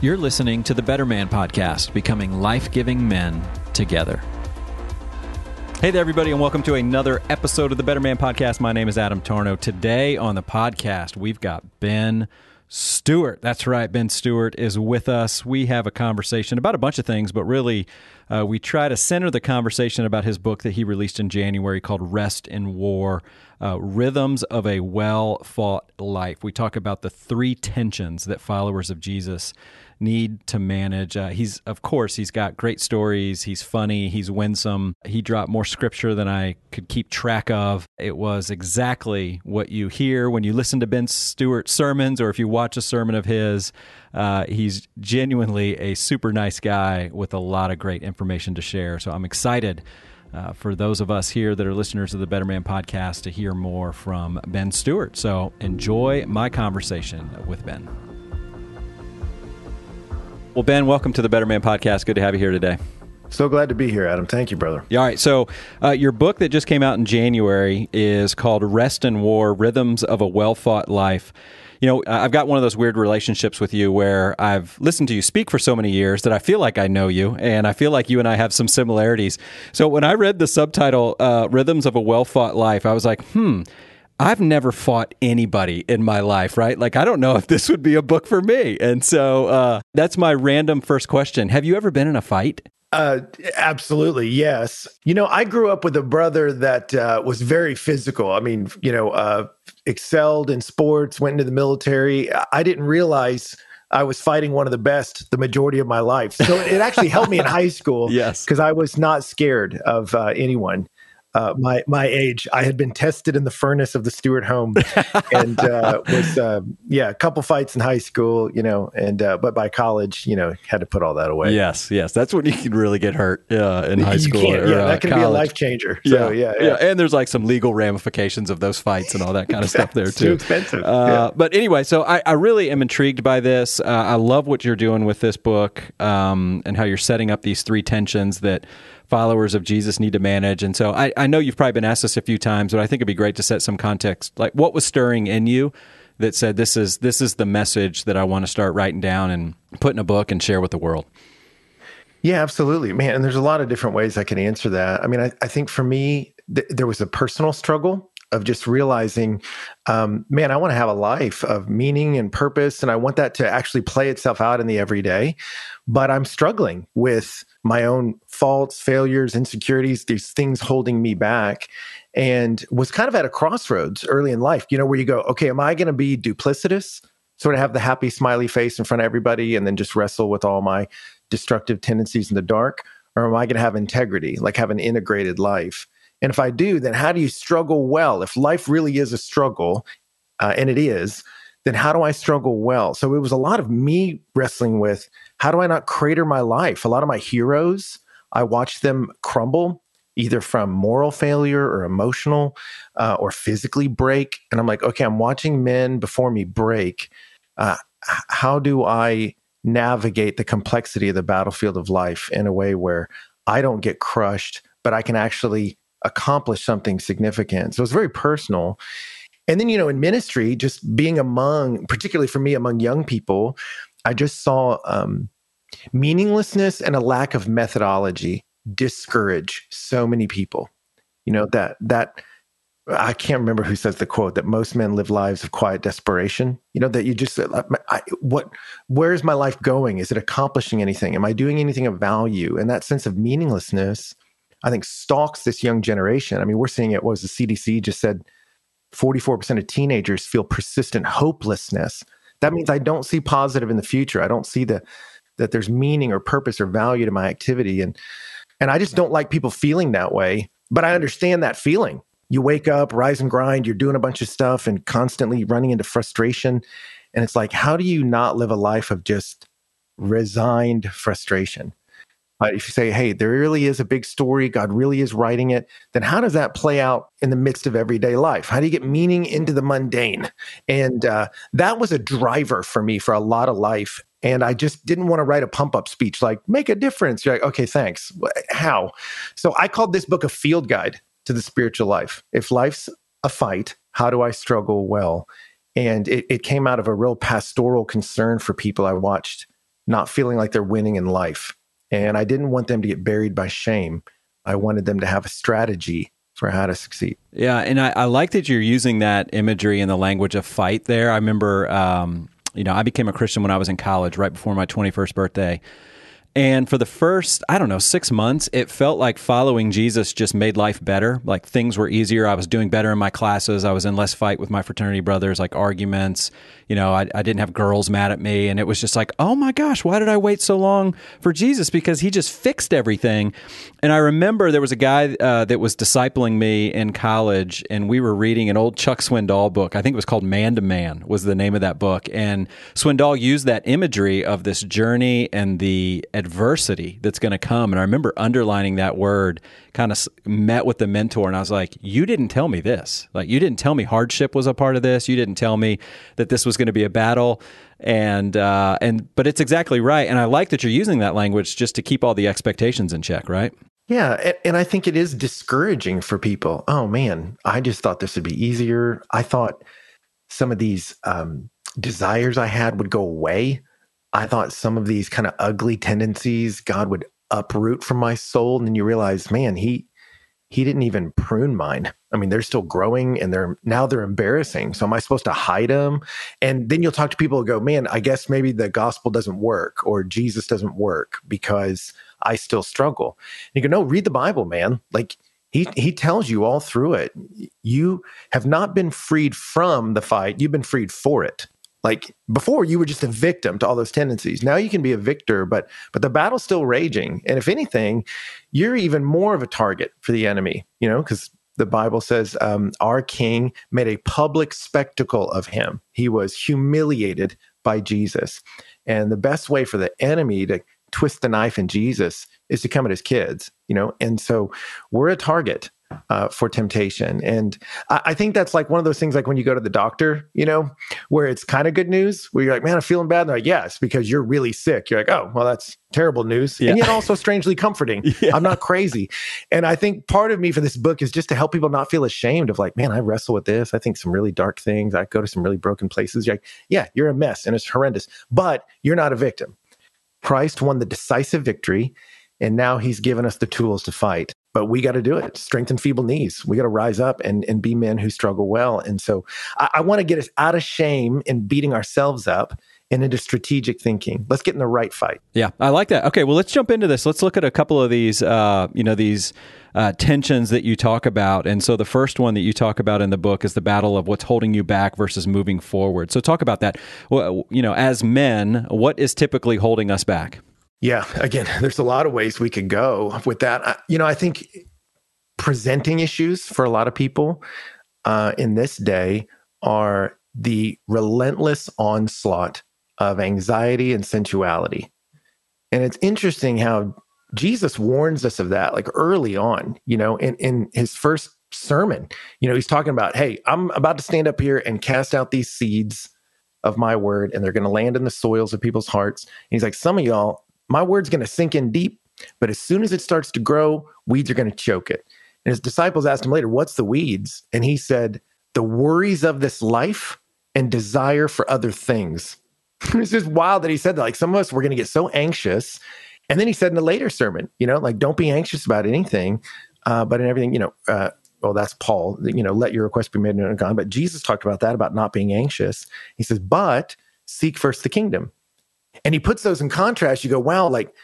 You're listening to the Better Man Podcast, becoming life giving men together. Hey there, everybody, and welcome to another episode of the Better Man Podcast. My name is Adam Tarnow. Today on the podcast, we've got Ben Stuart. That's right, Ben Stuart is with us. We have a conversation about a bunch of things, but really, uh, we try to center the conversation about his book that he released in January called Rest and War uh, Rhythms of a Well Fought Life. We talk about the three tensions that followers of Jesus need to manage. Uh, he's, of course, he's got great stories. He's funny. He's winsome. He dropped more scripture than I could keep track of. It was exactly what you hear when you listen to Ben Stuart's sermons or if you watch a sermon of his. Uh, he's genuinely a super nice guy with a lot of great information to share. So I'm excited. Uh, for those of us here that are listeners of the Better Man podcast to hear more from Ben Stuart. So enjoy my conversation with Ben. Well, Ben, welcome to the Better Man podcast. Good to have you here today. So glad to be here, Adam. Thank you, brother. Yeah, all right. So, uh, your book that just came out in January is called Rest and War Rhythms of a Well Fought Life. You know, I've got one of those weird relationships with you where I've listened to you speak for so many years that I feel like I know you and I feel like you and I have some similarities. So, when I read the subtitle, uh, Rhythms of a Well Fought Life, I was like, hmm, I've never fought anybody in my life, right? Like, I don't know if this would be a book for me. And so uh, that's my random first question. Have you ever been in a fight? Uh, absolutely, yes. You know, I grew up with a brother that uh, was very physical. I mean, you know, uh, excelled in sports, went into the military. I didn't realize I was fighting one of the best the majority of my life. So it actually helped me in high school. yes, because I was not scared of uh, anyone uh, my my age. I had been tested in the furnace of the Stuart home, and uh, was uh, yeah a couple fights in high school, you know, and uh, but by college, you know, had to put all that away. Yes, yes, that's when you can really get hurt uh, in high school. Or, yeah, that can college. be a life changer. So, yeah, yeah, yeah, and there's like some legal ramifications of those fights and all that kind of stuff there too. Too expensive. Uh, but anyway, so I, I, really am intrigued by this. I love what you're doing with this book um, and how you're setting up these three tensions that followers of Jesus need to manage. And so I, I know you've probably been asked this a few times, but I think it'd be great to set some context. Like what was stirring in you that said this is this is the message that I want to start writing down and put in a book and share with the world? Yeah, absolutely, man. And there's a lot of different ways I can answer that. I mean, I, I think for me, th- there was a personal struggle of just realizing, um, man, I want to have a life of meaning and purpose, and I want that to actually play itself out in the everyday. But I'm struggling with my own faults, failures, insecurities, these things holding me back, and was kind of at a crossroads early in life, you know, where you go, okay, am I going to be duplicitous, sort of have the happy, smiley face in front of everybody, and then just wrestle with all my destructive tendencies in the dark? Or am I going to have integrity, like have an integrated life? And if I do, then how do you struggle well? If life really is a struggle, uh, and it is, then how do I struggle well? So it was a lot of me wrestling with how do I not crater my life? A lot of my heroes, I watch them crumble either from moral failure or emotional uh, or physically break. And I'm like, okay, I'm watching men before me break. Uh, how do I navigate the complexity of the battlefield of life in a way where I don't get crushed, but I can actually accomplish something significant? So it's very personal. And then, you know, in ministry, just being among, particularly for me, among young people, I just saw um, meaninglessness and a lack of methodology discourage so many people. You know, that, that, I can't remember who says the quote that most men live lives of quiet desperation. You know that you just I, what where is my life going? Is it accomplishing anything? Am I doing anything of value? And that sense of meaninglessness, I think, stalks this young generation. I mean, we're seeing it. What was the CDC just said? 44% of teenagers feel persistent hopelessness. That means I don't see positive in the future. I don't see the that there's meaning or purpose or value to my activity and and I just don't like people feeling that way, but I understand that feeling. You wake up, rise and grind, you're doing a bunch of stuff and constantly running into frustration and it's like how do you not live a life of just resigned frustration? Uh, if you say, hey, there really is a big story, God really is writing it, then how does that play out in the midst of everyday life? How do you get meaning into the mundane? And uh, that was a driver for me for a lot of life. And I just didn't want to write a pump up speech like, make a difference. You're like, okay, thanks. How? So I called this book a field guide to the spiritual life. If life's a fight, how do I struggle well? And it, it came out of a real pastoral concern for people I watched not feeling like they're winning in life. And I didn't want them to get buried by shame. I wanted them to have a strategy for how to succeed. Yeah, and I, I like that you're using that imagery in the language of fight there. I remember, um, you know, I became a Christian when I was in college, right before my 21st birthday. And for the first, I don't know, six months, it felt like following Jesus just made life better. Like things were easier. I was doing better in my classes. I was in less fight with my fraternity brothers, like arguments. You know, I, I didn't have girls mad at me. And it was just like, oh my gosh, why did I wait so long for Jesus? Because he just fixed everything. And I remember there was a guy uh, that was discipling me in college, and we were reading an old Chuck Swindoll book. I think it was called Man to Man, was the name of that book. And Swindoll used that imagery of this journey and the adversity that's going to come. And I remember underlining that word, kind of met with the mentor, and I was like, You didn't tell me this. Like, you didn't tell me hardship was a part of this. You didn't tell me that this was going to be a battle. And, uh, and, but it's exactly right. And I like that you're using that language just to keep all the expectations in check, right? Yeah. And, I think it is discouraging for people. Oh, man, I just thought this would be easier. I thought some of these um, desires I had would go away. I thought some of these kind of ugly tendencies God would uproot from my soul. And then you realize, man, he he didn't even prune mine. I mean, they're still growing and they're now they're embarrassing. So am I supposed to hide them? And then you'll talk to people and go, man, I guess maybe the gospel doesn't work or Jesus doesn't work because I still struggle. And you go, no, read the Bible, man. Like he he tells you all through it. You have not been freed from the fight, you've been freed for it. Like before, you were just a victim to all those tendencies. Now you can be a victor, but but the battle's still raging. And if anything, you're even more of a target for the enemy. You know, because the Bible says um, our King made a public spectacle of him. He was humiliated by Jesus, and the best way for the enemy to twist the knife in Jesus is to come at his kids. You know, and so we're a target uh, for temptation. And I, I, think that's like one of those things like when you go to the doctor, you know, where it's kind of good news, where you're like, man, I'm feeling bad. And they're like, yes, because you're really sick. You're like, oh, well, that's terrible news. Yeah. And yet also strangely comforting. yeah. I'm not crazy. And I think part of me for this book is just to help people not feel ashamed of like, man, I wrestle with this. I think some really dark things. I go to some really broken places. You're like, yeah, you're a mess and it's horrendous, but you're not a victim. Christ won the decisive victory. And now he's given us the tools to fight but we got to do it. Strengthen feeble knees. We got to rise up and, and be men who struggle well. And so I, I want to get us out of shame and beating ourselves up and into strategic thinking. Let's get in the right fight. Yeah, I like that. Okay, well, let's jump into this. Let's look at a couple of these, uh, you know, these uh, tensions that you talk about. And so the first one that you talk about in the book is the battle of what's holding you back versus moving forward. So talk about that. Well, you know, as men, what is typically holding us back? Yeah, again, there's a lot of ways we could go with that. You know, I think presenting issues for a lot of people uh, in this day are the relentless onslaught of anxiety and sensuality. And it's interesting how Jesus warns us of that, like early on, you know, in, in his first sermon. You know, he's talking about, hey, I'm about to stand up here and cast out these seeds of my word, and they're going to land in the soils of people's hearts. And he's like, some of y'all, my word's going to sink in deep, but as soon as it starts to grow, weeds are going to choke it. And his disciples asked him later, What's the weeds? And he said, The worries of this life and desire for other things. it's just wild that he said that. Like some of us, we're going to get so anxious. And then he said in a later sermon, you know, like, don't be anxious about anything, uh, but in everything, you know, uh, well, that's Paul, you know, let your request be made known to God. But Jesus talked about that, about not being anxious. He says, but seek first the kingdom and he puts those in contrast. You go, wow, like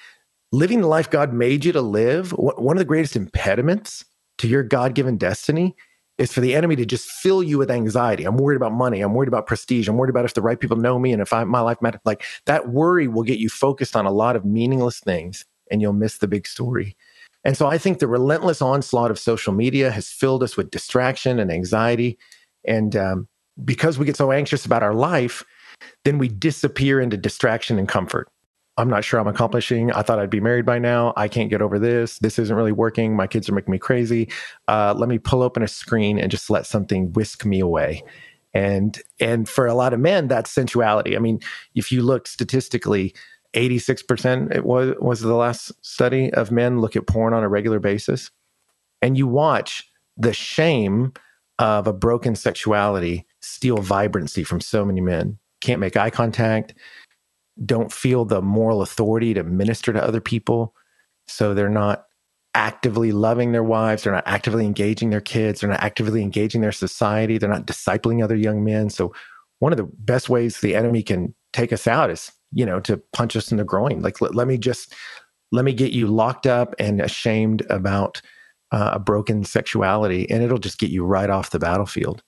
living the life God made you to live, one of the greatest impediments to your God given destiny is for the enemy to just fill you with anxiety. I'm worried about money. I'm worried about prestige. I'm worried about if the right people know me and if I, my life matters. Like that worry will get you focused on a lot of meaningless things and you'll miss the big story. And so I think the relentless onslaught of social media has filled us with distraction and anxiety. And um, because we get so anxious about our life, then we disappear into distraction and comfort. I'm not sure I'm accomplishing. I thought I'd be married by now. I can't get over this. This isn't really working. My kids are making me crazy. Uh, let me pull open a screen and just let something whisk me away. And and for a lot of men, that's sensuality. I mean, if you look statistically, 86% it was was the last study of men look at porn on a regular basis. And you watch the shame of a broken sexuality steal vibrancy from so many men can't make eye contact. don't feel the moral authority to minister to other people. So they're not actively loving their wives. They're not actively engaging their kids. They're not actively engaging their society. They're not discipling other young men. So one of the best ways the enemy can take us out is, you know, to punch us in the groin. Like, let, let me just, let me get you locked up and ashamed about uh, a broken sexuality, and it'll just get you right off the battlefield.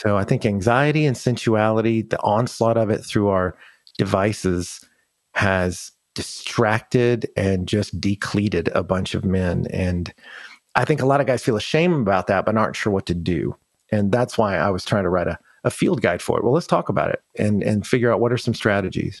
So I think anxiety and sensuality, the onslaught of it through our devices has distracted and just decleated a bunch of men. And I think a lot of guys feel ashamed about that, but aren't sure what to do. And that's why I was trying to write a, a field guide for it. Well, let's talk about it and, and figure out what are some strategies.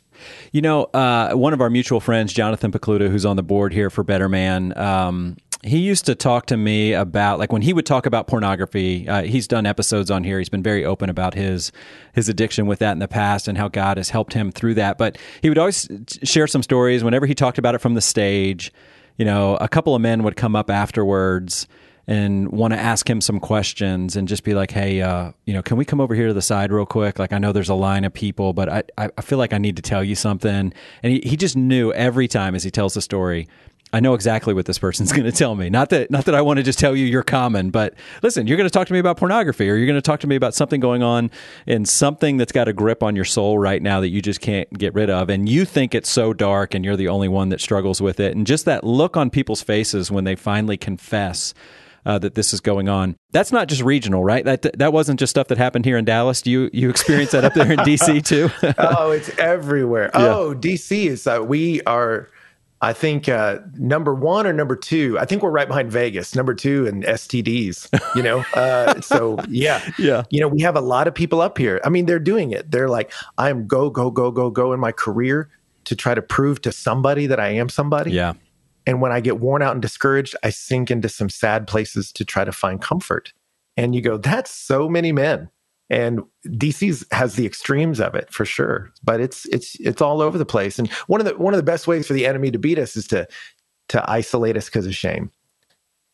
You know, uh, one of our mutual friends, Jonathan Pokluda, who's on the board here for Better Man, um, he used to talk to me about like when he would talk about pornography uh, he's done episodes on here he's been very open about his his addiction with that in the past and how god has helped him through that but he would always share some stories whenever he talked about it from the stage you know a couple of men would come up afterwards and want to ask him some questions and just be like, hey, uh, you know, can we come over here to the side real quick? Like, I know there's a line of people, but I, I feel like I need to tell you something. And he, he just knew every time as he tells the story, I know exactly what this person's going to tell me. Not that not that I want to just tell you you're common, but listen, you're going to talk to me about pornography or you're going to talk to me about something going on in something that's got a grip on your soul right now that you just can't get rid of and you think it's so dark and you're the only one that struggles with it and just that look on people's faces when they finally confess uh, that this is going on. That's not just regional, right? That that wasn't just stuff that happened here in Dallas. Do you you experience that up there in DC too? oh, it's everywhere. Yeah. Oh, DC is uh, we are I think uh, number one or number two. I think we're right behind Vegas. Number two and STDs. You know, uh, so yeah, yeah. You know, we have a lot of people up here. I mean, they're doing it. They're like, I'm go go go go go in my career to try to prove to somebody that I am somebody. Yeah. And when I get worn out and discouraged, I sink into some sad places to try to find comfort. And you go, that's so many men and DC's has the extremes of it for sure, but it's it's it's all over the place. And one of the one of the best ways for the enemy to beat us is to to isolate us because of shame.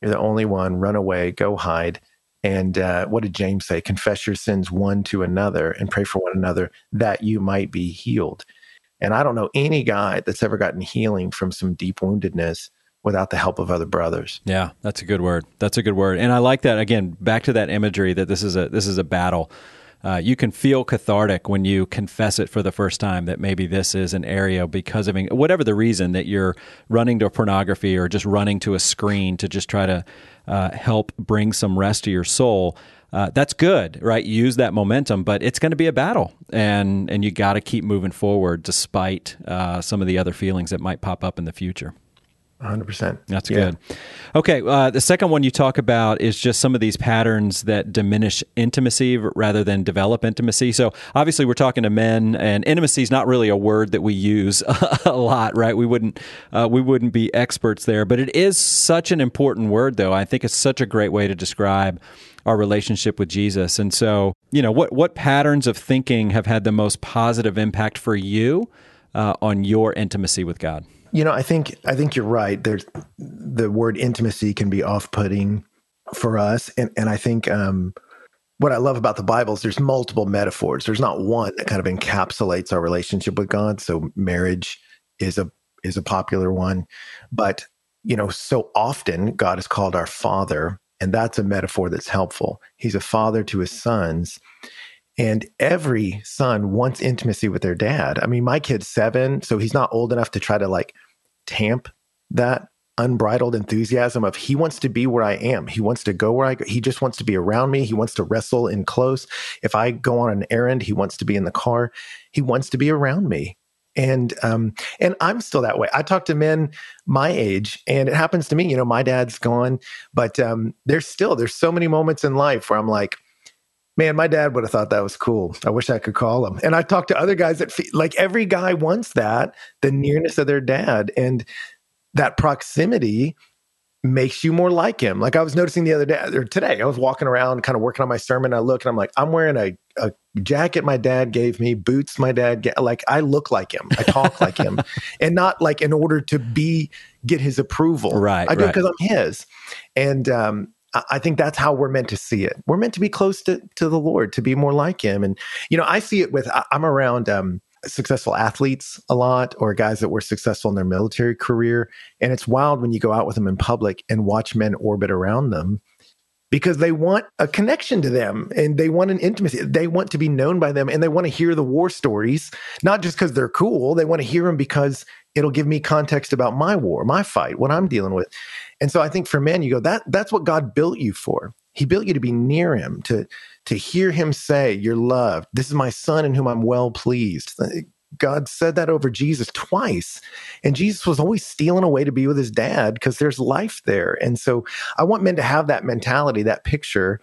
You're the only one. Run away. Go hide. And uh, what did James say? Confess your sins one to another and pray for one another that you might be healed. And I don't know any guy that's ever gotten healing from some deep woundedness without the help of other brothers. Yeah, that's a good word. That's a good word. And I like that again, back to that imagery that this is a this is a battle. Uh, you can feel cathartic when you confess it for the first time that maybe this is an area because of whatever the reason that you're running to pornography or just running to a screen to just try to uh, help bring some rest to your soul. Uh, that's good, right? Use that momentum, but it's going to be a battle, and and you got to keep moving forward despite uh, some of the other feelings that might pop up in the future. 100%. That's yeah. good. Okay. Uh, the second one you talk about is just some of these patterns that diminish intimacy rather than develop intimacy. So, obviously, we're talking to men, and intimacy is not really a word that we use a lot, right? We wouldn't, uh, we wouldn't be experts there, but it is such an important word, though. I think it's such a great way to describe our relationship with Jesus. And so, you know, what, what patterns of thinking have had the most positive impact for you uh, on your intimacy with God? You know, I think I think you're right. There's the word intimacy can be off-putting for us, and and I think um, what I love about the Bible is there's multiple metaphors. There's not one that kind of encapsulates our relationship with God. So marriage is a is a popular one, but you know, so often God is called our Father, and that's a metaphor that's helpful. He's a father to his sons. And every son wants intimacy with their dad. I mean, my kid's seven, so he's not old enough to try to like tamp that unbridled enthusiasm of he wants to be where I am. He wants to go where I go. He just wants to be around me. He wants to wrestle in close. If I go on an errand, he wants to be in the car. He wants to be around me. And um, and I'm still that way. I talk to men my age, and it happens to me. You know, my dad's gone, but um, there's still there's so many moments in life where I'm like, man, my dad would have thought that was cool. I wish I could call him. And I talked to other guys that feel, like every guy wants that, the nearness of their dad and that proximity makes you more like him. Like I was noticing the other day or today, I was walking around kind of working on my sermon. I look and I'm like, I'm wearing a, a jacket my dad gave me, boots my dad like I look like him. I talk like him and not like in order to be, get his approval. Right. I do right. because I'm his. And, um, I think that's how we're meant to see it. We're meant to be close to, to the Lord, to be more like Him. And, you know, I see it with, I'm around um, successful athletes a lot or guys that were successful in their military career. And it's wild when you go out with them in public and watch men orbit around them because they want a connection to them and they want an intimacy. They want to be known by them and they want to hear the war stories, not just because they're cool. They want to hear them because it'll give me context about my war, my fight, what I'm dealing with. And so I think for men, you go, that that's what God built you for. He built you to be near him, to to hear him say, You're loved. This is my son in whom I'm well pleased. God said that over Jesus twice. And Jesus was always stealing away to be with his dad because there's life there. And so I want men to have that mentality, that picture.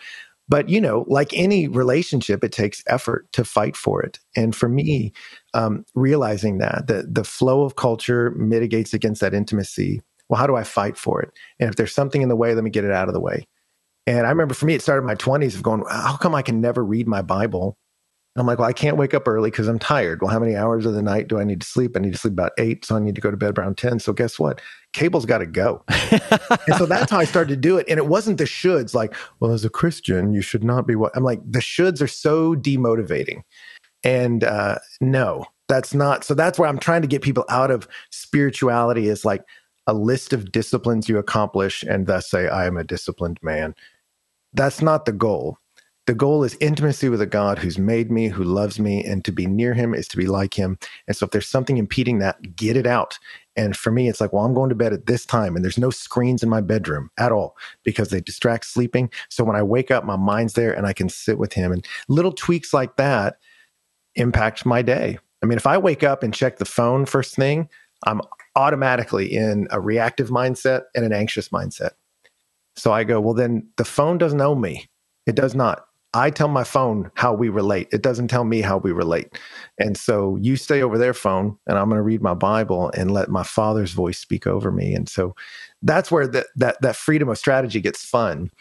But, you know, like any relationship, it takes effort to fight for it. And for me, um, realizing that, that the flow of culture mitigates against that intimacy. Well, how do I fight for it? And if there's something in the way, let me get it out of the way. And I remember for me, it started in my 20s of going, how come I can never read my Bible? I'm like, well, I can't wake up early because I'm tired. Well, how many hours of the night do I need to sleep? I need to sleep about eight. So I need to go to bed around 10. So guess what? Cable's got to go. and so that's how I started to do it. And it wasn't the shoulds like, well, as a Christian, you should not be what I'm like, the shoulds are so demotivating. And uh, no, that's not. So that's where I'm trying to get people out of spirituality is like a list of disciplines you accomplish and thus say, I am a disciplined man. That's not the goal the goal is intimacy with a God who's made me, who loves me, and to be near him is to be like him. And so if there's something impeding that, get it out. And for me, it's like, well, I'm going to bed at this time, and there's no screens in my bedroom at all because they distract sleeping. So when I wake up, my mind's there and I can sit with him. And little tweaks like that impact my day. I mean, if I wake up and check the phone first thing, I'm automatically in a reactive mindset and an anxious mindset. So I go, well, then the phone doesn't own me. It does not. I tell my phone how we relate. It doesn't tell me how we relate. And so you stay over their phone and I'm going to read my Bible and let my father's voice speak over me. And so that's where that that that freedom of strategy gets fun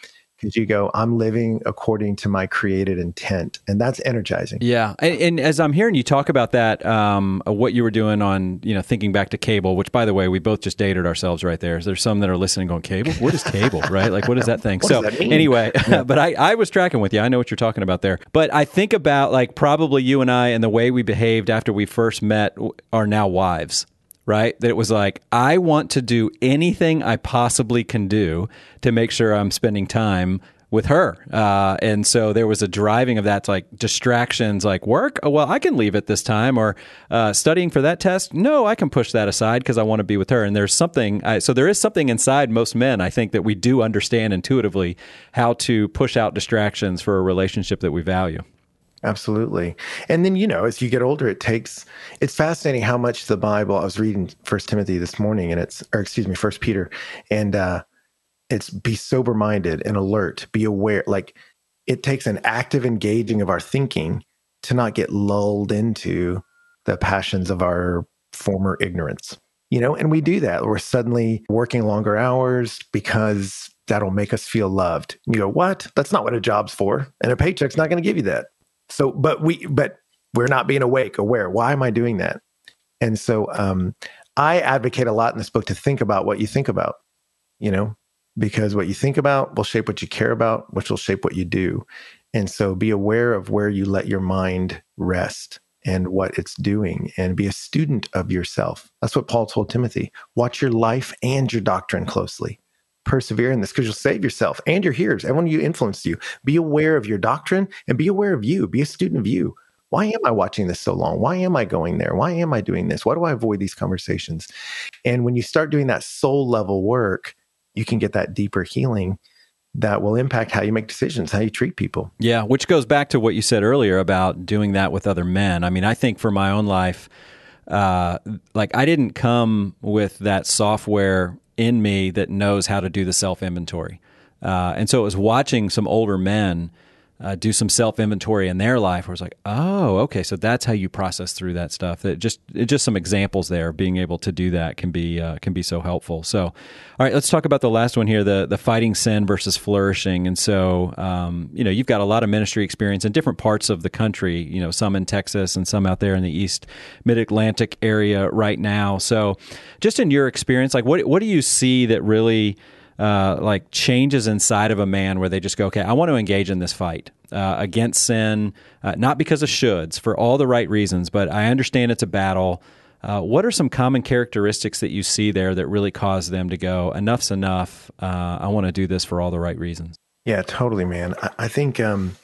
because you go, I'm living according to my created intent, and that's energizing. Yeah, and, and as I'm hearing you talk about that, um, what you were doing on, you know, thinking back to cable, which by the way, we both just dated ourselves right there. There's some that are listening going, cable? What is cable? right? Like, what is that thing? so that anyway, yeah. but I, I was tracking with you. I know what you're talking about there. But I think about like probably you and I and the way we behaved after we first met are now wives right? That it was like, I want to do anything I possibly can do to make sure I'm spending time with her. Uh, and so there was a driving of that, to like distractions, like work. Oh, well, I can leave at this time, or uh, studying for that test. No, I can push that aside because I want to be with her. And there's something. I, so there is something inside most men, I think, that we do understand intuitively how to push out distractions for a relationship that we value. Absolutely. And then, you know, as you get older, it takes, it's fascinating how much the Bible, I was reading First Timothy this morning and it's, or excuse me, First Peter, and uh, it's be sober minded and alert, be aware. Like it takes an active engaging of our thinking to not get lulled into the passions of our former ignorance. You know, and we do that. We're suddenly working longer hours because that'll make us feel loved. You go, what? That's not what a job's for. And a paycheck's not going to give you that. So, but we, but we're not being awake, aware. Why am I doing that? And so, um, I advocate a lot in this book to think about what you think about, you know, because what you think about will shape what you care about, which will shape what you do. And so be aware of where you let your mind rest and what it's doing and be a student of yourself. That's what Paul told Timothy. Watch your life and your doctrine closely persevere in this because you'll save yourself and your hearers, everyone you influenced you. Be aware of your doctrine and be aware of you. Be a student of you. Why am I watching this so long? Why am I going there? Why am I doing this? Why do I avoid these conversations? And when you start doing that soul level work, you can get that deeper healing that will impact how you make decisions, how you treat people. Yeah, which goes back to what you said earlier about doing that with other men. I mean, I think for my own life, uh, like I didn't come with that software in me that knows how to do the self inventory. Uh, and so it was watching some older men uh, do some self inventory in their life where it's like, oh, okay, so that's how you process through that stuff. That just just some examples there, being able to do that can be uh, can be so helpful. So, all right, let's talk about the last one here the the fighting sin versus flourishing. And so, um, you know, you've got a lot of ministry experience in different parts of the country. You know, some in Texas and some out there in the East Mid Atlantic area right now. So, just in your experience, like what what do you see that really uh, like changes inside of a man where they just go, okay, I want to engage in this fight. uh, against sin, uh, not because of shoulds, for all the right reasons, but I understand it's a battle. Uh, what are some common characteristics that you see there that really cause them to go, enough's enough? Uh, I want to do this for all the right reasons. Yeah, totally, man. I, I think, um,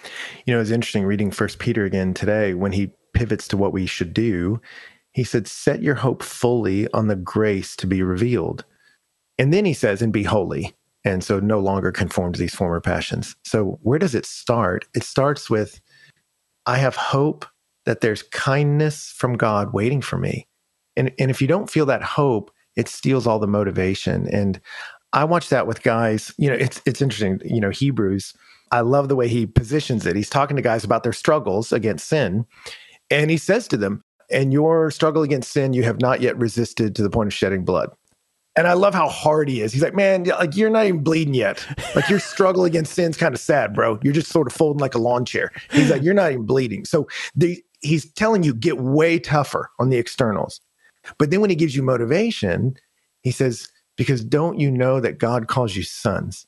you know, it's interesting reading First Peter again today when he pivots to what we should do. He said, Set your hope fully on the grace to be revealed. And then he says, And be holy. And so no longer conform to these former passions. So where does it start? It starts with, I have hope that there's kindness from God waiting for me. And, and if you don't feel that hope, it steals all the motivation. And I watch that with guys. You know, it's it's interesting. You know, Hebrews. I love the way he positions it. He's talking to guys about their struggles against sin, and he says to them, "And your struggle against sin, you have not yet resisted to the point of shedding blood." And I love how hard he is. He's like, "Man, like you're not even bleeding yet. Like your struggle against sin's kind of sad, bro. You're just sort of folding like a lawn chair." He's like, "You're not even bleeding." So the, he's telling you get way tougher on the externals. But then when he gives you motivation, he says, because don't you know that God calls you sons?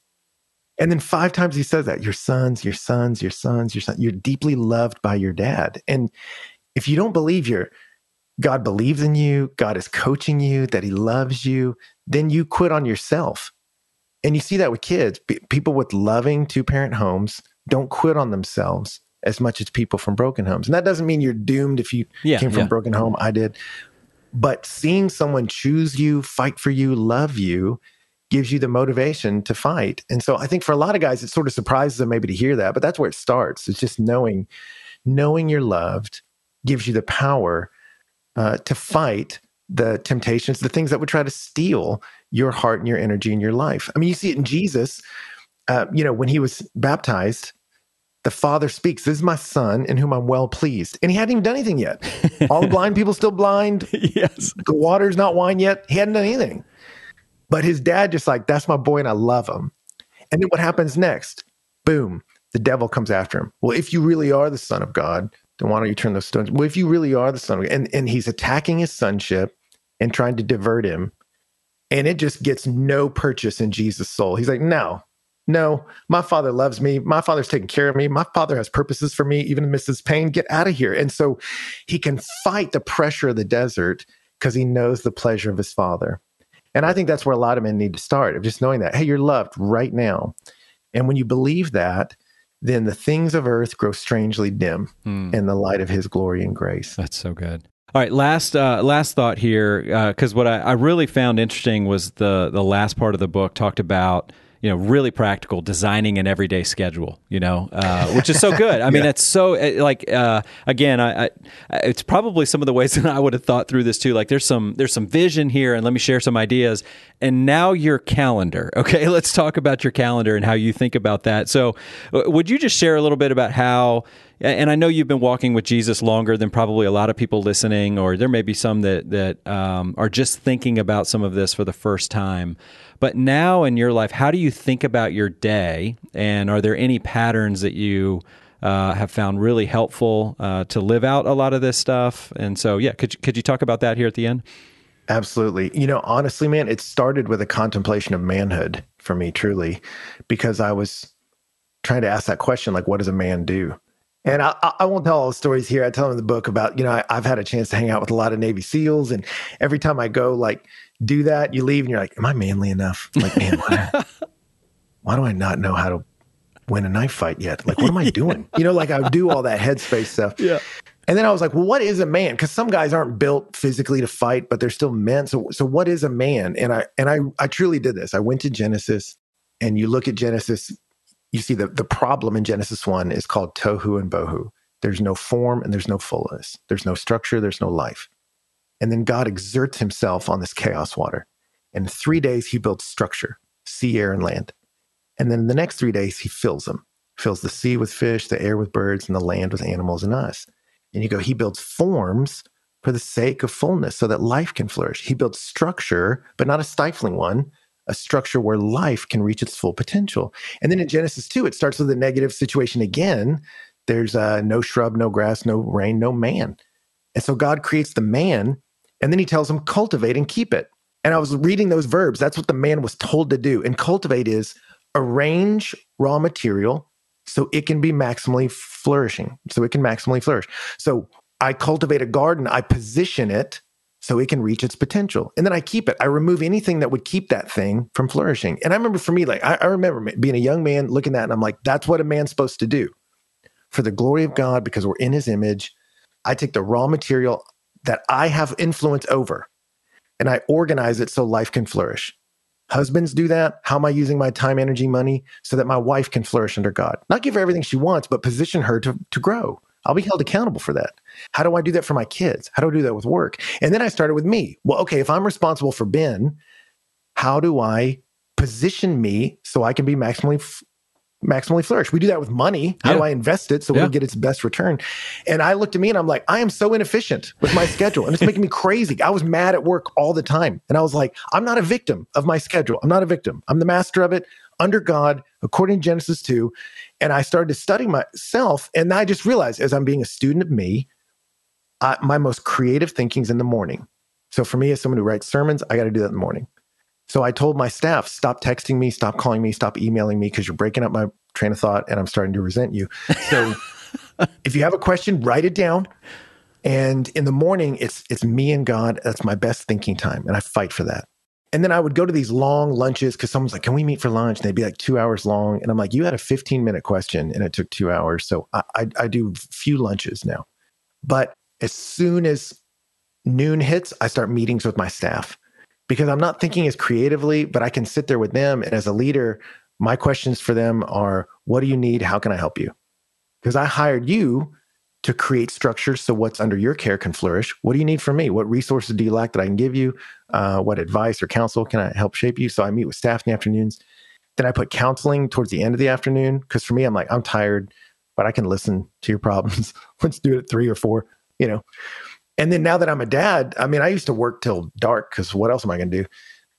And then five times he says that your sons, your sons, your sons, your sons, you're deeply loved by your dad. And if you don't believe you're, God believes in you, God is coaching you, that he loves you, then you quit on yourself. And you see that with kids. people with loving two parent homes don't quit on themselves as much as people from broken homes. And that doesn't mean you're doomed if you yeah, came from yeah. broken home. I did. But seeing someone choose you, fight for you, love you, gives you the motivation to fight. And so I think for a lot of guys, it sort of surprises them maybe to hear that, but that's where it starts. It's just knowing, knowing you're loved gives you the power uh, to fight the temptations, the things that would try to steal your heart and your energy and your life. I mean, you see it in Jesus. Uh, you know, when he was baptized, the father speaks this is my son in whom i'm well pleased. And he hadn't even done anything yet. All the blind people still blind. Yes. The water's not wine yet. He hadn't done anything. But his dad just like that's my boy and i love him. And then what happens next? Boom the devil comes after him. Well if you really are the son of god then why don't you turn those stones well if you really are the son of god and, and he's attacking his sonship and trying to divert him and it just gets no purchase in jesus soul he's like no no, my father loves me. My father's taking care of me. My father has purposes for me, even amidst his pain. Get out of here. And so he can fight the pressure of the desert because he knows the pleasure of his father. And I think that's where a lot of men need to start of just knowing that, hey, you're loved right now. And when you believe that, then the things of earth grow strangely dim hmm. in the light of his glory and grace. That's so good. All right, last uh, last thought here, because uh, what I, I, really found interesting was the the last part of the book talked about you know, really practical, designing an everyday schedule, you know, uh, which is so good. I mean, it's so like uh, again, I, I, it's probably some of the ways that I would have thought through this too. Like, there's some there's some vision here, and let me share some ideas. And now your calendar. Okay, let's talk about your calendar and how you think about that. So, uh, would you just share a little bit about how? And I know you've been walking with Jesus longer than probably a lot of people listening, or there may be some that that um, are just thinking about some of this for the first time. But now in your life, how do you think about your day, and are there any patterns that you uh, have found really helpful uh, to live out a lot of this stuff? And so, yeah, could could you talk about that here at the end? Absolutely. You know, honestly, man, it started with a contemplation of manhood for me, truly, because I was trying to ask that question, like, what does a man do? And I, I won't tell all the stories here. I tell them in the book about, you know, I, have had a chance to hang out with a lot of Navy SEALs. And every time I go, like, do that, you leave and you're like, am I manly enough? like, man, why, why do I not know how to win a knife fight yet? Like, what am I doing? You know, like I do all that headspace stuff. Yeah. And then I was like, well, what is a man? Because some guys aren't built physically to fight, but they're still men. So, so what is a man? And I and I I truly did this. I went to Genesis, and you look at Genesis you see the, the problem in Genesis 1 is called tohu and bohu. There's no form and there's no fullness. There's no structure, there's no life. And then God exerts himself on this chaos water. In three days, he builds structure, sea, air, and land. And then in the next three days, he fills them, fills the sea with fish, the air with birds, and the land with animals and us. And you go, he builds forms for the sake of fullness so that life can flourish. He builds structure, but not a stifling one, a structure where life can reach its full potential. And then in Genesis 2, it starts with a negative situation again. There's uh, no shrub, no grass, no rain, no man. And so God creates the man, and then he tells him, cultivate and keep it. And I was reading those verbs. That's what the man was told to do. And cultivate is arrange raw material, so it can be maximally flourishing, so it can maximally flourish. So I cultivate a garden, I position it so it can reach its potential. And then I keep it. I remove anything that would keep that thing from flourishing. And I remember for me, like, I, I remember being a young man looking at that and I'm like, that's what a man's supposed to do for the glory of God because we're in his image. I take the raw material that I have influence over and I organize it so life can flourish. Husbands do that. How am I using my time, energy, money so that my wife can flourish under God? Not give her everything she wants, but position her to, to grow. I'll be held accountable for that. How do I do that for my kids? How do I do that with work? And then I started with me. Well, okay, if I'm responsible for Ben, how do I position me so I can be maximally maximally flourish. We do that with money. How yeah. do I invest it so yeah. we'll get its best return? And I looked at me and I'm like, I am so inefficient with my schedule and it's making me crazy. I was mad at work all the time. And I was like, I'm not a victim of my schedule. I'm not a victim. I'm the master of it under God, according to Genesis 2. And I started to study myself. And I just realized as I'm being a student of me, I, my most creative thinking's in the morning. So for me, as someone who writes sermons, I got to do that in the morning. So I told my staff, stop texting me, stop calling me, stop emailing me because you're breaking up my train of thought and I'm starting to resent you. So if you have a question, write it down. And in the morning, it's it's me and God. That's my best thinking time. And I fight for that. And then I would go to these long lunches because someone's like, Can we meet for lunch? And they'd be like two hours long. And I'm like, You had a 15 minute question and it took two hours. So I, I, I do few lunches now. But as soon as noon hits, I start meetings with my staff because I'm not thinking as creatively, but I can sit there with them. And as a leader, my questions for them are what do you need? How can I help you? Because I hired you to create structures so what's under your care can flourish. What do you need from me? What resources do you lack that I can give you? Uh, what advice or counsel can I help shape you? So I meet with staff in the afternoons. Then I put counseling towards the end of the afternoon because for me, I'm like, I'm tired, but I can listen to your problems. Let's do it at three or four, you know. And then now that I'm a dad, I mean, I used to work till dark because what else am I going to do?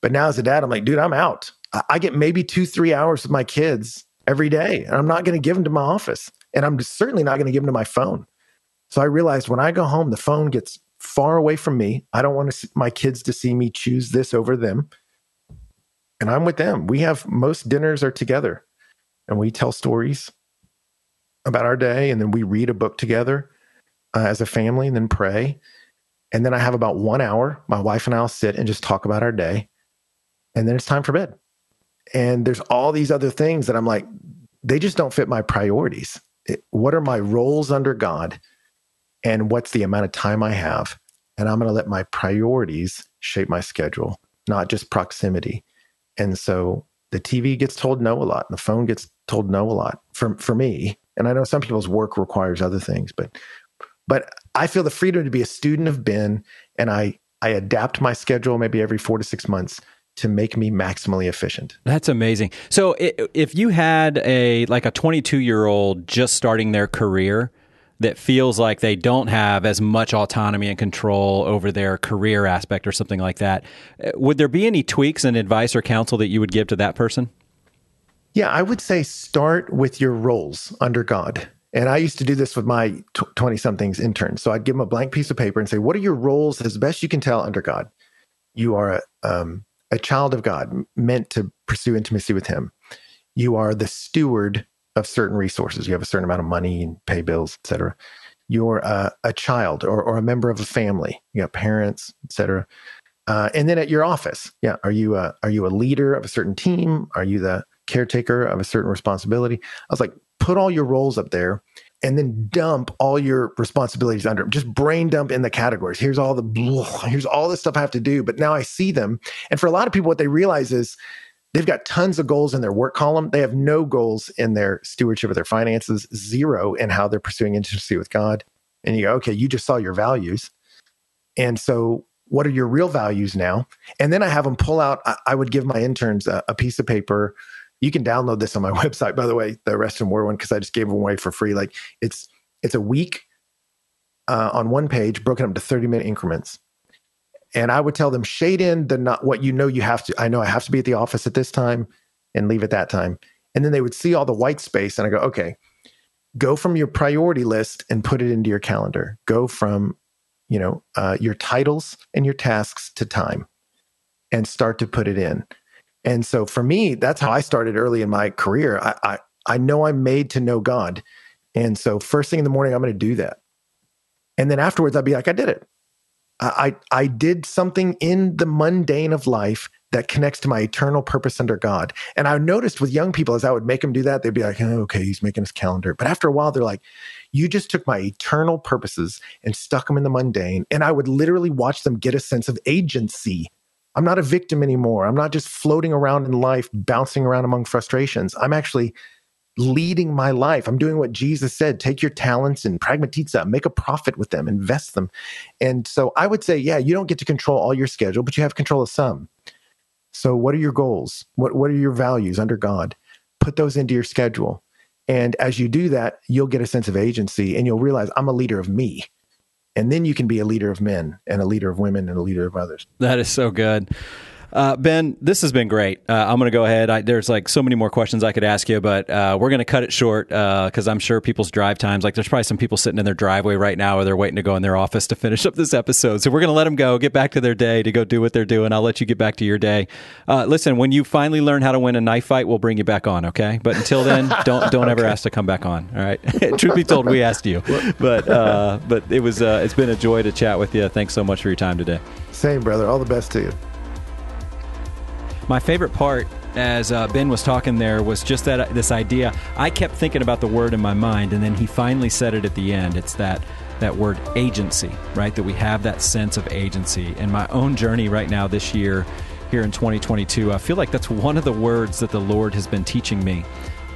But now as a dad, I'm like, dude, I'm out. I get maybe two, three hours with my kids every day, and I'm not going to give them to my office. And I'm certainly not going to give them to my phone. So I realized when I go home, the phone gets far away from me. I don't want my kids to see me choose this over them. And I'm with them. We have most dinners are together and we tell stories about our day and then we read a book together uh, as a family and then pray. And then I have about one hour. My wife and I'll sit and just talk about our day. And then it's time for bed. And there's all these other things that I'm like, they just don't fit my priorities. It, what are my roles under God? And what's the amount of time I have? And I'm going to let my priorities shape my schedule, not just proximity. And so the TV gets told no a lot, and the phone gets told no a lot for, for me. And I know some people's work requires other things, but but I feel the freedom to be a student of Ben and I I adapt my schedule maybe every four to six months to make me maximally efficient. That's amazing. So if you had a like a 22 year old just starting their career that feels like they don't have as much autonomy and control over their career aspect or something like that, uh, would there be any tweaks and advice or counsel that you would give to that person? Yeah, I would say start with your roles under God. And I used to do this with my 20 somethings interns. So I'd give them a blank piece of paper and say, What are your roles as best you can tell under God? You are a, um, a child of God meant to pursue intimacy with Him. You are the steward of certain resources. You have a certain amount of money and pay bills, etc. You're a, a child or, or, a member of a family. You got parents, etc. Uh, and then at your office, yeah, are you a, are you a leader of a certain team? Are you the caretaker of a certain responsibility? I was like, put all your roles up there and then dump all your responsibilities under them. Just brain dump in the categories. Here's all the here's all the stuff I have to do, but now I see them. And for a lot of people, what they realize is they've got tons of goals in their work column. They have no goals in their stewardship of their finances, zero in how they're pursuing intimacy with God. And you go, okay, you just saw your values. And so what are your real values now? And then I have them pull out, I, I would give my interns a, a piece of paper you can download this on my website, by the way, the Rest and War one, because I just gave them away for free. Like it's it's a week uh, on one page, broken up to 30 minute increments. And I would tell them shade in the not what you know you have to. I know I have to be at the office at this time and leave at that time. And then they would see all the white space, and I go, okay, go from your priority list and put it into your calendar. Go from you know uh, your titles and your tasks to time, and start to put it in. And so for me, that's how I started early in my career. I, I, I know I'm made to know God. And so first thing in the morning, I'm going to do that. And then afterwards, I'd be like, I did it. I, I did something in the mundane of life that connects to my eternal purpose under God. And I noticed with young people, as I would make them do that, they'd be like, oh, okay, he's making his calendar. But after a while, they're like, you just took my eternal purposes and stuck them in the mundane. And I would literally watch them get a sense of agency. I'm not a victim anymore. I'm not just floating around in life, bouncing around among frustrations. I'm actually leading my life. I'm doing what Jesus said take your talents and pragmatiza, make a profit with them, invest them. And so I would say, yeah, you don't get to control all your schedule, but you have control of some. So, what are your goals? What, what are your values under God? Put those into your schedule. And as you do that, you'll get a sense of agency and you'll realize I'm a leader of me. And then you can be a leader of men and a leader of women and a leader of others. That is so good. Uh, ben, this has been great. Uh, I'm going to go ahead. I, there's like so many more questions I could ask you, but uh, we're going to cut it short because uh, I'm sure people's drive times, like there's probably some people sitting in their driveway right now or they're waiting to go in their office to finish up this episode. So we're going to let them go, get back to their day to go do what they're doing. I'll let you get back to your day. Uh, listen, when you finally learn how to win a knife fight, we'll bring you back on, okay? But until then, don't don't okay. ever ask to come back on. All right. Truth be told, we asked you, but uh, but it was it's been a joy to chat with you. Thanks so much for your time today. Same, brother. All the best to you. My favorite part as uh, Ben was talking there was just that this idea. I kept thinking about the word in my mind, and then he finally said it at the end. It's that that word agency, right? That we have that sense of agency. In my own journey right now this year, here in 2022, I feel like that's one of the words that the Lord has been teaching me.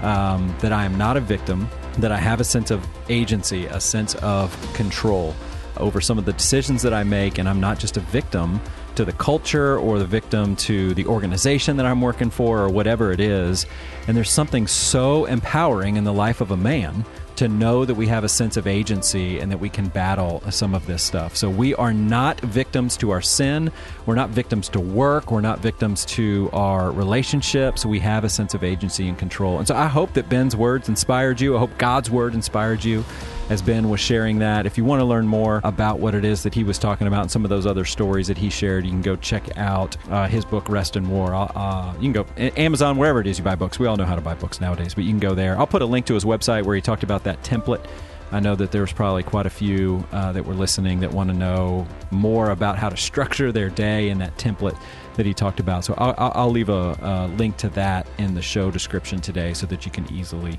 Um, that I am not a victim, that I have a sense of agency, a sense of control over some of the decisions that I make, and I'm not just a victim, to the culture or the victim to the organization that I'm working for or whatever it is. And there's something so empowering in the life of a man to know that we have a sense of agency and that we can battle some of this stuff. So we are not victims to our sin. We're not victims to work. We're not victims to our relationships. We have a sense of agency and control. And so I hope that Ben's words inspired you. I hope God's word inspired you as Ben was sharing that. If you want to learn more about what it is that he was talking about and some of those other stories that he shared, you can go check out uh, his book, Rest and War. Uh, you can go Amazon, wherever it is you buy books. We all know how to buy books nowadays, but you can go there. I'll put a link to his website where he talked about that template. I know that there's probably quite a few uh, that were listening that want to know more about how to structure their day in that template that he talked about. So I'll, I'll leave a, a, link to that in the show description today so that you can easily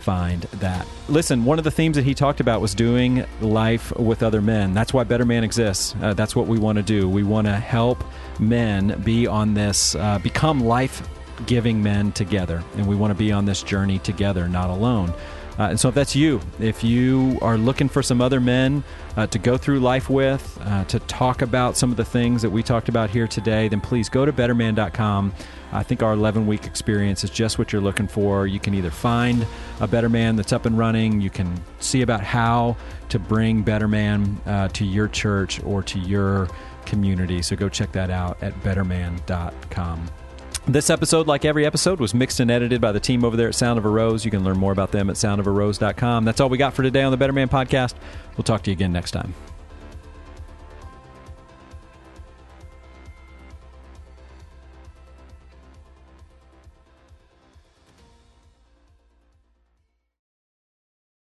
find that. Listen, one of the themes that he talked about was doing life with other men. That's why Better Man exists. Uh, that's what we want to do. We want to help men be on this, uh, become life giving men together. And we want to be on this journey together, not alone. Uh, and so, if that's you, if you are looking for some other men uh, to go through life with, uh, to talk about some of the things that we talked about here today, then please go to betterman.com. I think our 11 week experience is just what you're looking for. You can either find a Better Man that's up and running, you can see about how to bring Better Man uh, to your church or to your community. So, go check that out at betterman.com. This episode, like every episode, was mixed and edited by the team over there at Sound of a Rose. You can learn more about them at soundofarose.com. That's all we got for today on the Better Man Podcast. We'll talk to you again next time.